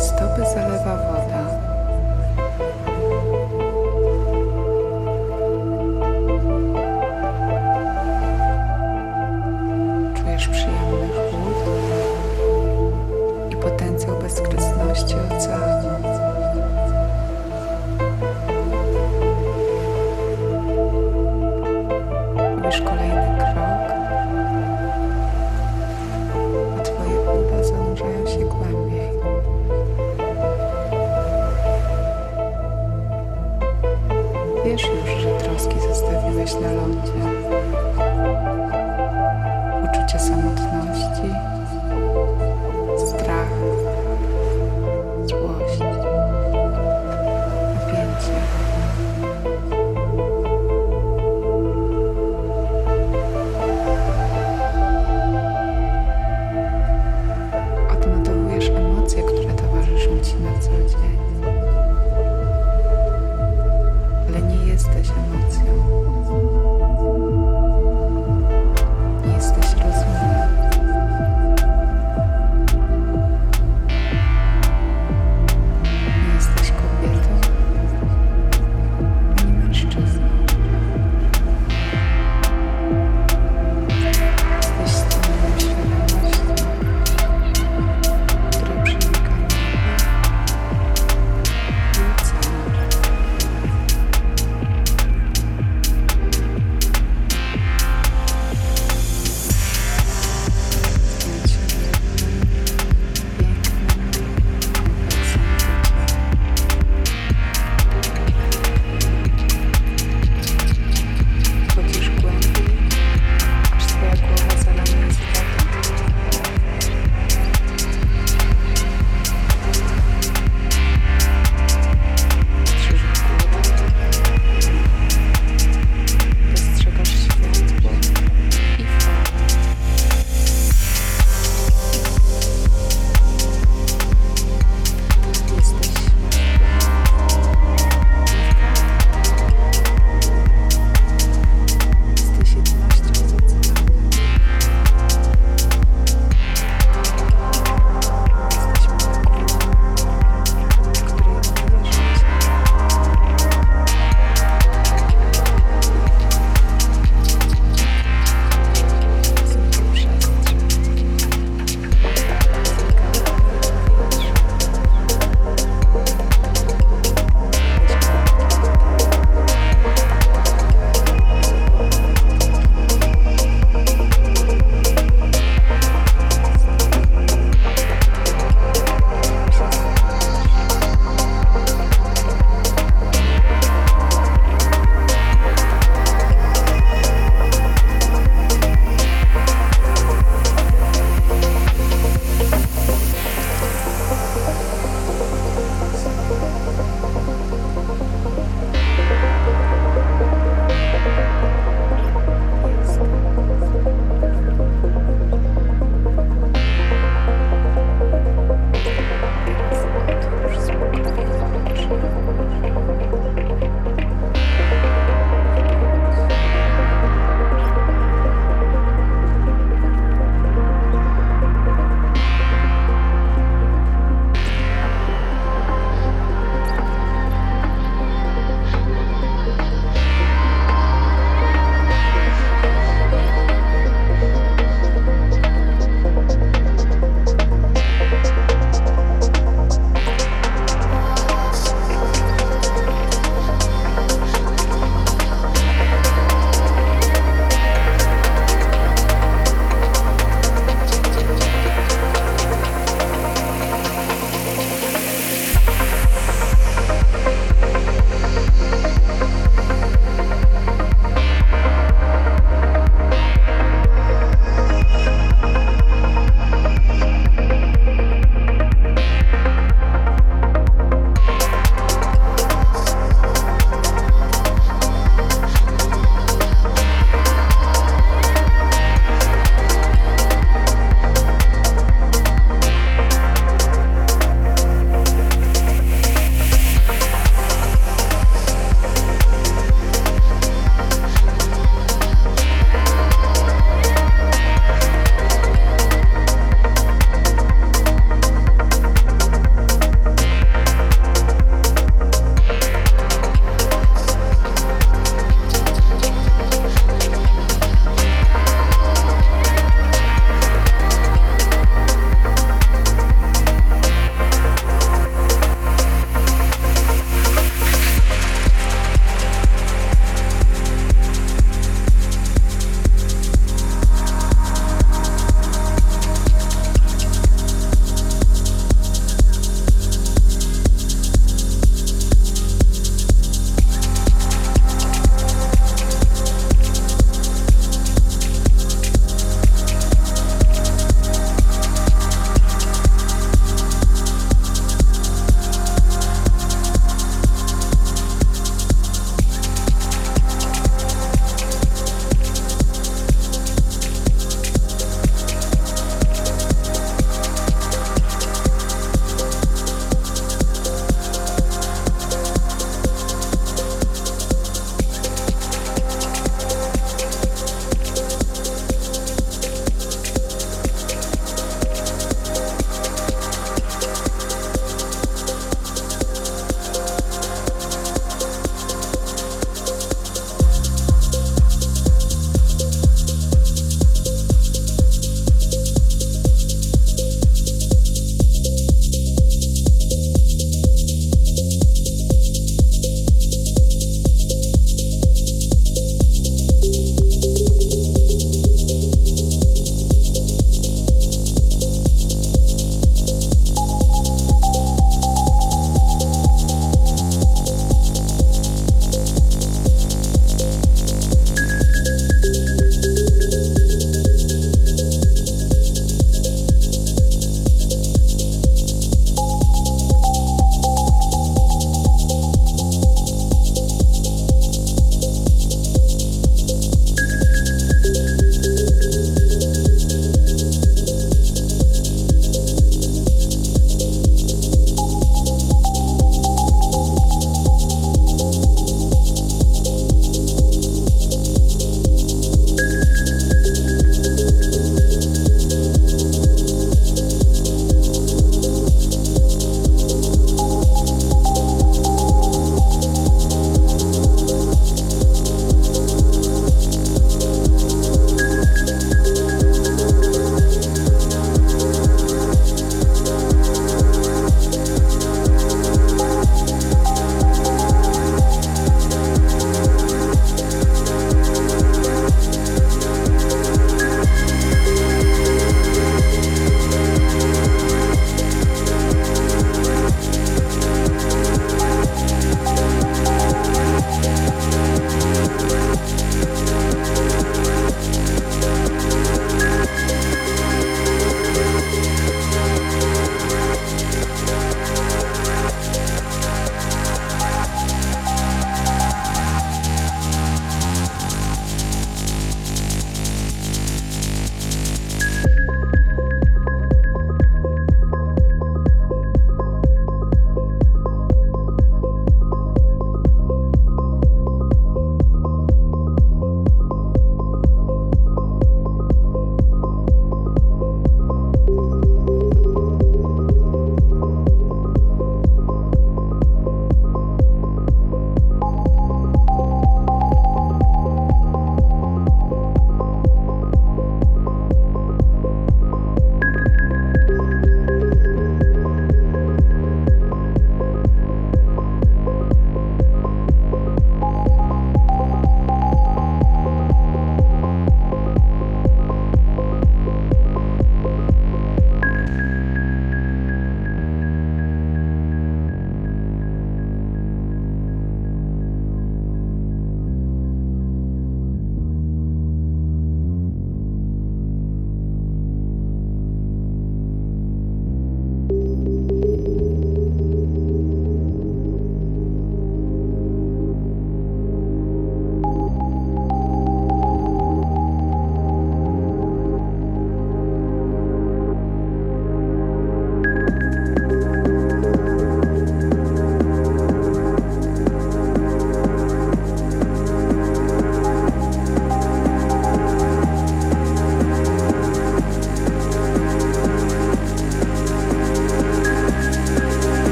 Stopy zalewa woda.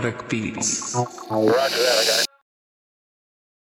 Melodic beat.